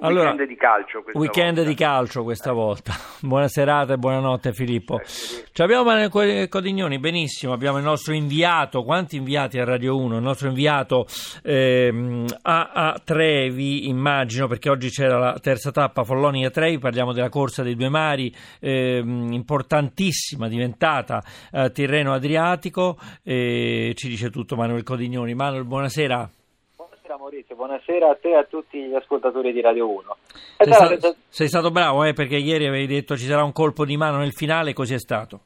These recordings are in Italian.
Allora, weekend di calcio questa weekend volta. di calcio questa volta. Buona serata e buonanotte Filippo. Ci abbiamo Manuel Codignoni, benissimo, abbiamo il nostro inviato, quanti inviati a Radio 1? Il nostro inviato ehm, a, a, Trevi, immagino, perché oggi c'era la terza tappa Follonia Trevi, parliamo della corsa dei due mari, ehm, importantissima, diventata eh, Tirreno Adriatico, ci dice tutto Manuel Codignoni. Manuel, buonasera. Maurizio, buonasera a te e a tutti gli ascoltatori di Radio 1. Sei, sta- sei stato bravo eh, perché ieri avevi detto ci sarà un colpo di mano nel finale, così è stato.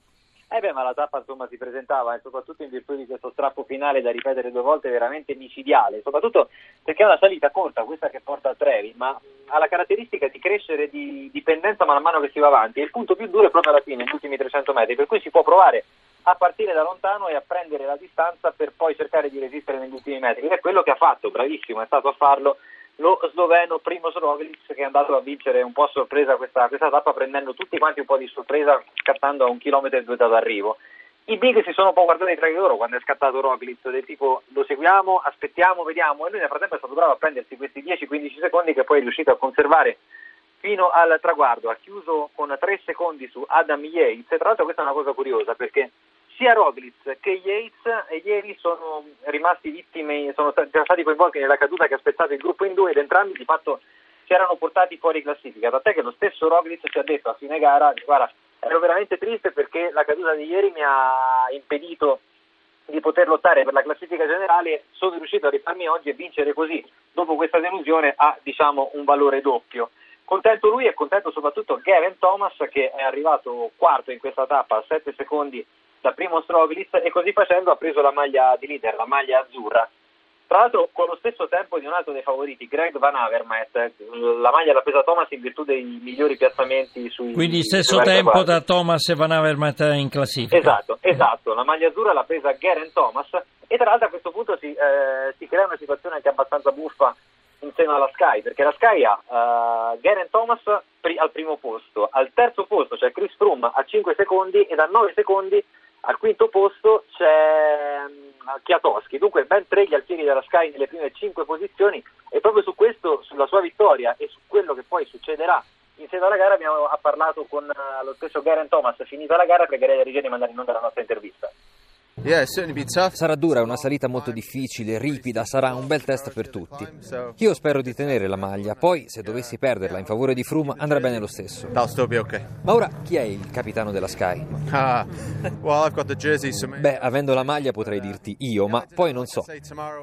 Eh beh, ma la tappa insomma si presentava, e soprattutto in virtù di questo strappo finale da ripetere due volte veramente micidiale, soprattutto perché è una salita corta, questa che porta a Trevi, ma ha la caratteristica di crescere di dipendenza man mano che si va avanti e il punto più duro è proprio alla fine, negli ultimi 300 metri, per cui si può provare a partire da lontano e a prendere la distanza per poi cercare di resistere negli ultimi metri. Ed è quello che ha fatto, bravissimo, è stato a farlo lo sloveno Primoz Roglic che è andato a vincere un po' a sorpresa questa, questa tappa prendendo tutti quanti un po' di sorpresa scattando a un chilometro e due dall'arrivo. I big si sono un po' guardati tra di loro quando è scattato Roglic, del tipo lo seguiamo, aspettiamo, vediamo e lui nel frattempo è stato bravo a prendersi questi 10-15 secondi che poi è riuscito a conservare fino al traguardo, ha chiuso con 3 secondi su Adam Yates tra l'altro questa è una cosa curiosa perché sia Roglic che Yates ieri sono rimasti vittime, sono stati coinvolti nella caduta che ha spezzato il gruppo in due ed entrambi di fatto si erano portati fuori classifica, tant'è che lo stesso Roglic ci ha detto a fine gara, guarda, ero veramente triste perché la caduta di ieri mi ha impedito di poter lottare per la classifica generale, sono riuscito a rifarmi oggi e vincere così, dopo questa delusione ha diciamo un valore doppio. Contento lui e contento soprattutto Gavin Thomas che è arrivato quarto in questa tappa a 7 secondi da primo Stroglitz e così facendo ha preso la maglia di leader, la maglia azzurra. Tra l'altro con lo stesso tempo di un altro dei favoriti, Greg Van Avermaet, la maglia l'ha presa Thomas in virtù dei migliori piazzamenti sui Quindi stesso tempo quadri. da Thomas e Van Avermaet in classifica. Esatto, esatto, la maglia azzurra l'ha presa Garen Thomas e tra l'altro a questo punto si, eh, si crea una situazione anche abbastanza buffa insieme alla Sky, perché la Sky ha uh, Garen Thomas pri- al primo posto, al terzo posto c'è Chris Froome a 5 secondi e a 9 secondi al quinto posto c'è Chiatoschi, dunque ben tre gli alfieri della Sky nelle prime cinque posizioni e proprio su questo, sulla sua vittoria e su quello che poi succederà in seno alla gara abbiamo parlato con uh, lo stesso Garen Thomas, finita la gara pregherei la regia di mandare in onda la nostra intervista. Sarà dura, una salita molto difficile, ripida, sarà un bel test per tutti. Io spero di tenere la maglia, poi se dovessi perderla in favore di Froome andrà bene lo stesso. Ma ora chi è il capitano della Sky? Ah, Beh, avendo la maglia potrei dirti io, ma poi non so.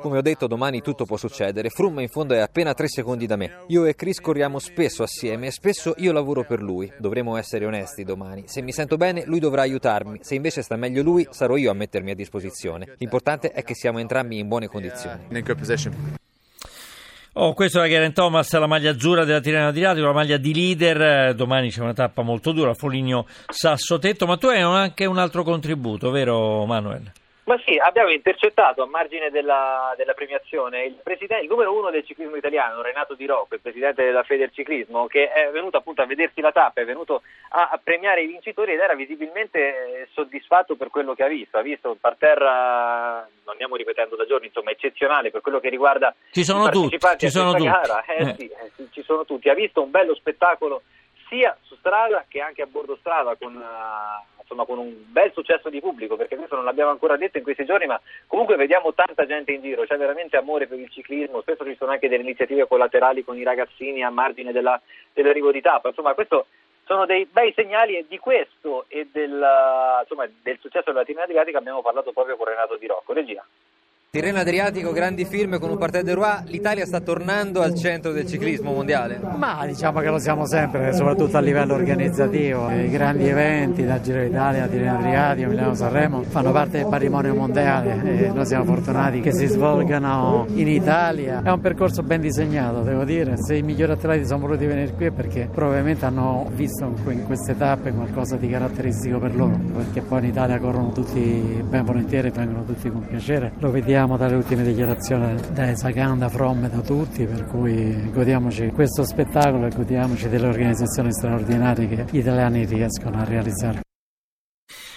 Come ho detto, domani tutto può succedere. Froome in fondo è appena tre secondi da me. Io e Chris corriamo spesso assieme e spesso io lavoro per lui. Dovremo essere onesti domani. Se mi sento bene, lui dovrà aiutarmi. Se invece sta meglio lui, sarò io a mettermi a disposizione. L'importante è che siamo entrambi in buone condizioni. Oh, questo è Garen Thomas, la maglia azzurra della Tirreno Adriatico, la maglia di leader. Domani c'è una tappa molto dura, Foligno Sassotetto, ma tu hai anche un altro contributo, vero Manuel? Ma sì, abbiamo intercettato a margine della, della premiazione il, il, numero uno del ciclismo italiano, Renato Di Rocco, il presidente della Federciclismo, che è venuto appunto a vedersi la tappa, è venuto a, a, premiare i vincitori ed era visibilmente eh, soddisfatto per quello che ha visto. Ha visto un parterre, non andiamo ripetendo da giorni, insomma, eccezionale per quello che riguarda ci sono i partecipanti tutti, ci sono tutti. gara. Eh, eh. Sì, eh, ci sono tutti. Ha visto un bello spettacolo sia su strada che anche a bordo strada con, uh, insomma, con, un bel successo di pubblico perché questo non l'abbiamo ancora detto in questi giorni ma comunque vediamo tanta gente in giro c'è veramente amore per il ciclismo spesso ci sono anche delle iniziative collaterali con i ragazzini a margine della, dell'arrivo di tappa insomma questo sono dei bei segnali e di questo e del, insomma, del successo della team adriatica abbiamo parlato proprio con Renato Di Rocco. Regia Tirreno Adriatico, grandi firme con un Parterre de Roi, l'Italia sta tornando al centro del ciclismo mondiale? Ma diciamo che lo siamo sempre, soprattutto a livello organizzativo. I grandi eventi da Giro d'Italia, Tirreno Adriatico, Milano Sanremo fanno parte del patrimonio mondiale e noi siamo fortunati che si svolgano in Italia. È un percorso ben disegnato, devo dire. Se i migliori atleti sono voluti venire qui è perché probabilmente hanno visto in queste tappe qualcosa di caratteristico per loro, perché poi in Italia corrono tutti ben volentieri, vengono tutti con piacere. Lo vediamo dalle ultime dichiarazioni da Sagan, da From e da tutti, per cui godiamoci questo spettacolo e godiamoci delle organizzazioni straordinarie che gli italiani riescono a realizzare.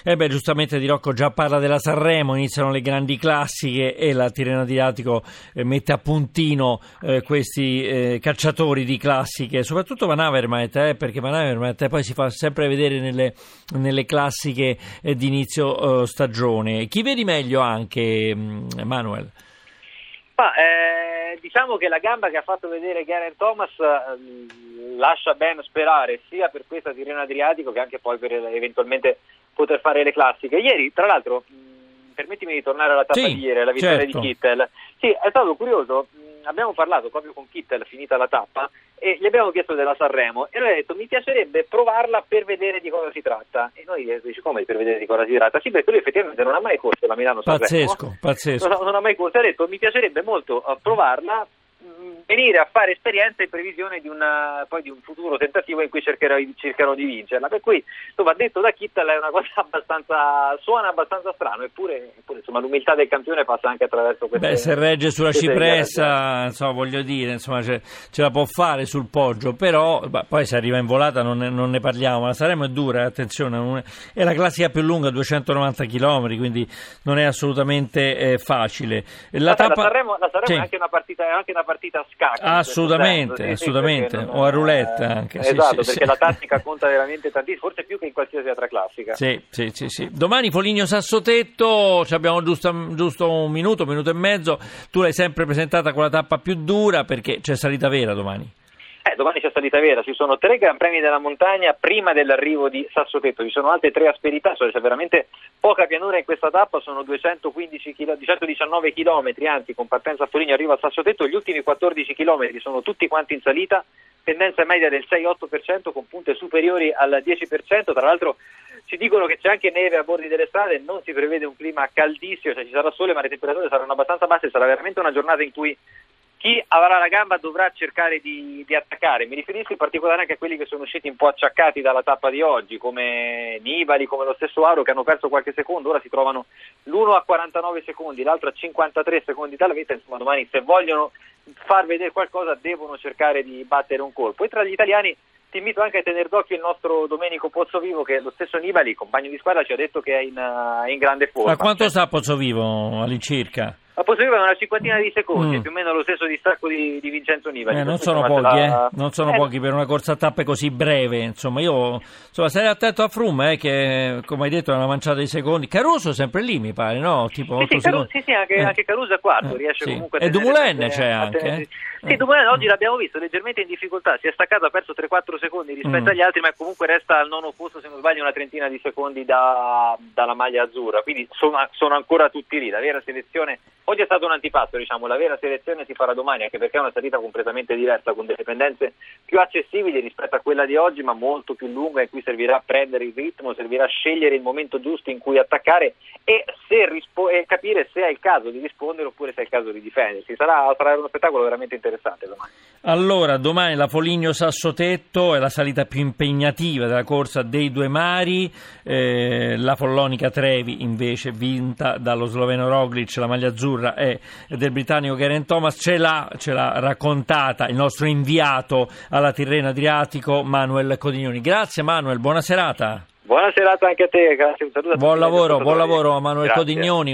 Eh beh, giustamente Di Rocco già parla della Sanremo, iniziano le grandi classiche e la Tirreno Adriatico eh, mette a puntino eh, questi eh, cacciatori di classiche, soprattutto Van Avermaet, eh, perché Van Avermaet poi si fa sempre vedere nelle, nelle classiche eh, di inizio stagione. Chi vedi meglio anche, mm, Manuel? Ma, diciamo che la gamba che ha fatto vedere Garen Thomas lascia ben sperare sia per questa Tirreno Adriatico che anche poi per eventualmente poter fare le classiche. Ieri, tra l'altro, mh, permettimi di tornare alla tappa sì, di ieri, alla vittoria certo. di Kittel. Sì, è stato curioso, mh, abbiamo parlato proprio con Kittel finita la tappa e gli abbiamo chiesto della Sanremo e lui ha detto mi piacerebbe provarla per vedere di cosa si tratta. E noi dici come per vedere di cosa si tratta? Sì, perché lui effettivamente non ha mai corso la Milano Sanremo. Pazzesco, pazzesco. Non, non ha mai corso, ha detto mi piacerebbe molto uh, provarla venire a fare esperienza in previsione di, una, poi di un futuro tentativo in cui cercherò, cercherò, di vincerla. Per cui, insomma, detto da Kittel è una cosa abbastanza, suona abbastanza strano, eppure, eppure insomma, l'umiltà del campione passa anche attraverso queste Beh, se regge sulla cipressa, insomma, voglio dire, insomma, ce, ce, la può fare sul poggio, però beh, poi se arriva in volata non ne, non ne parliamo, la Saremo è dura, attenzione, è, è, la classica più lunga, 290 km, quindi non è assolutamente eh, facile. La, tappa... la Sanremo, la Sanremo sì. è anche una partita, è anche una partita scacchi. Assolutamente, sì, assolutamente, non, o a roulette anche. Esatto, sì, perché la tattica conta veramente tantissimo, forse più che in qualsiasi altra classica. Sì, sì, sì. sì. Domani Foligno Sassotetto, abbiamo giusto, giusto un minuto, un minuto e mezzo, tu l'hai sempre presentata con la tappa più dura perché c'è salita vera domani. Eh, domani c'è salita vera, ci sono tre Gran Premi della montagna prima dell'arrivo di Sassotetto, ci sono altre tre asperità, cioè c'è veramente poca pianura in questa tappa, sono 215 km, 219 km, anzi con partenza a Foligno arriva a Sassotetto, gli ultimi 14 km sono tutti quanti in salita, tendenza media del 6-8% con punte superiori al 10%, tra l'altro ci dicono che c'è anche neve a bordi delle strade, non si prevede un clima caldissimo, cioè ci sarà sole ma le temperature saranno abbastanza basse, sarà veramente una giornata in cui chi avrà la gamba dovrà cercare di, di, attaccare. Mi riferisco in particolare anche a quelli che sono usciti un po' acciaccati dalla tappa di oggi, come Nibali, come lo stesso Aro, che hanno perso qualche secondo. Ora si trovano l'uno a 49 secondi, l'altro a 53 secondi dalla vita. Insomma, domani se vogliono far vedere qualcosa devono cercare di battere un colpo. E tra gli italiani ti invito anche a tenere d'occhio il nostro Domenico Pozzovivo, che lo stesso Nibali, compagno di squadra, ci ha detto che è in, in grande forma. Ma quanto sta Pozzovivo all'incirca? Ma posso dire una cinquantina di secondi, mm. più o meno lo stesso distacco di, di Vincenzo Nibali. Eh, non sono pochi, la... eh? non sono eh. pochi per una corsa a tappe così breve. Insomma, io insomma, sarei attento a Frum, eh, che come hai detto è una manciata di secondi. Caruso sempre lì, mi pare, no? Tipo sì, sì, Caruso, sì, sì, anche, eh. anche Caruso è quarto, eh, riesce sì. comunque a E Dumoulin c'è anche. Eh? Sì, Dumoulin oggi l'abbiamo visto leggermente in difficoltà, si è staccato, ha perso 3-4 secondi rispetto mm. agli altri, ma comunque resta al nono posto, se non sbaglio, una trentina di secondi da, dalla maglia azzurra. Quindi sono, sono ancora tutti lì. La vera selezione oggi è stato un antipasto diciamo, la vera selezione si farà domani, anche perché è una salita completamente diversa, con delle pendenze più accessibili rispetto a quella di oggi, ma molto più lunga, in cui servirà prendere il ritmo, servirà scegliere il momento giusto in cui attaccare e, rispo- e capire se è il caso di rispondere oppure se è il caso di difendersi. Sarà, sarà uno spettacolo veramente interessante domani. Allora, domani la Foligno Sassotetto è la salita più impegnativa della corsa dei due mari, eh, la Follonica Trevi invece vinta dallo sloveno Roglic, la maglia azzurra è del britannico Garen Thomas, ce l'ha, ce l'ha raccontata il nostro inviato alla Tirrena Adriatico Manuel Codignoni. Grazie Manuel, buona serata. Buona serata anche a te, grazie, un saluto Buon lavoro, buon lavoro a Manuel grazie. Codignoni.